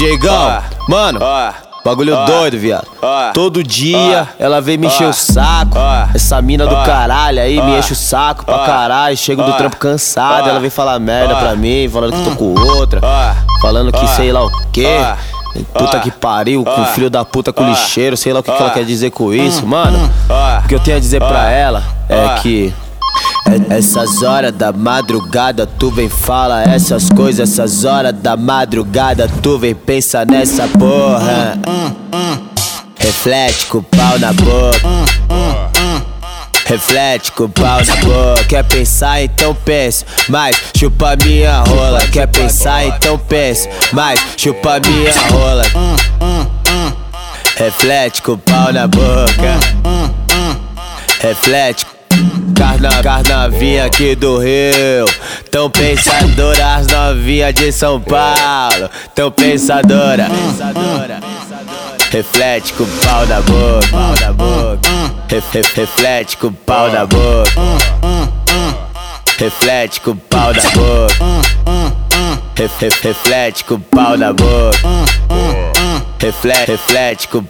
Diegão, mano, bagulho doido, viado. Todo dia ela vem me encher o saco. Essa mina do caralho aí me enche o saco pra caralho. Chego do trampo cansado, ela vem falar merda pra mim, falando que tô com outra. Falando que sei lá o quê. Puta que pariu, com filho da puta com lixeiro, sei lá o que, que ela quer dizer com isso, mano. O que eu tenho a dizer pra ela é que. É- Essas horas da madrugada tu vem fala essas coisas, essas horas da madrugada tu vem pensa nessa porra. Reflete com o pau na boca. Reflete com o pau na boca. Quer pensar, então pensa. Mas chupa minha rola. Quer pensar, então pensa. Mas chupa minha rola. Reflete com o pau na boca. Reflete. Carna, carnavinha aqui do Rio. Tão pensadora as novinhas de São Paulo. Tão pensadora. Reflete com pau na boca. Pau na boca. Ref, ref, reflete com pau na boca. Reflete com pau na boca. Ref, ref, reflete com pau na boca. Reflete, reflete com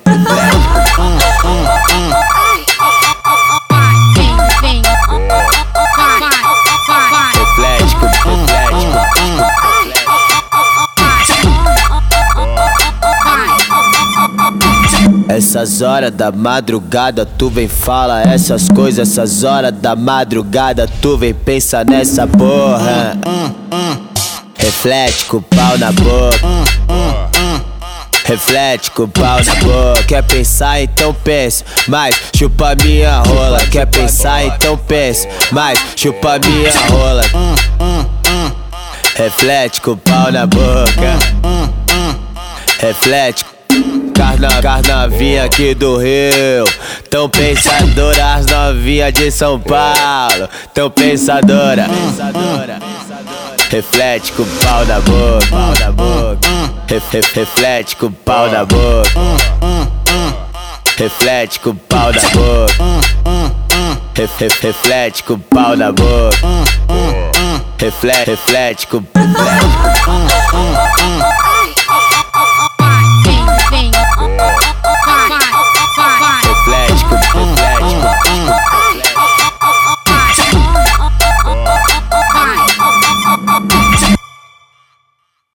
Essas horas da madrugada tu vem fala essas coisas, essas horas da madrugada tu vem pensa nessa porra. Reflete com o pau na boca. Reflete com o pau na boca. Quer pensar, então pensa. Mas chupa minha rola. Quer pensar, então pensa. Mas chupa minha rola. Reflete com o pau na boca. Reflete. Carna, carnavinha aqui do Rio. Tão pensadora as novinhas de São Paulo. Tão pensadora. Reflete com pau na boca. Pau na boca. Ref, ref, reflete com pau na boca. Reflete com pau na boca. Ref, ref, reflete com pau na boca. Reflete, reflete com.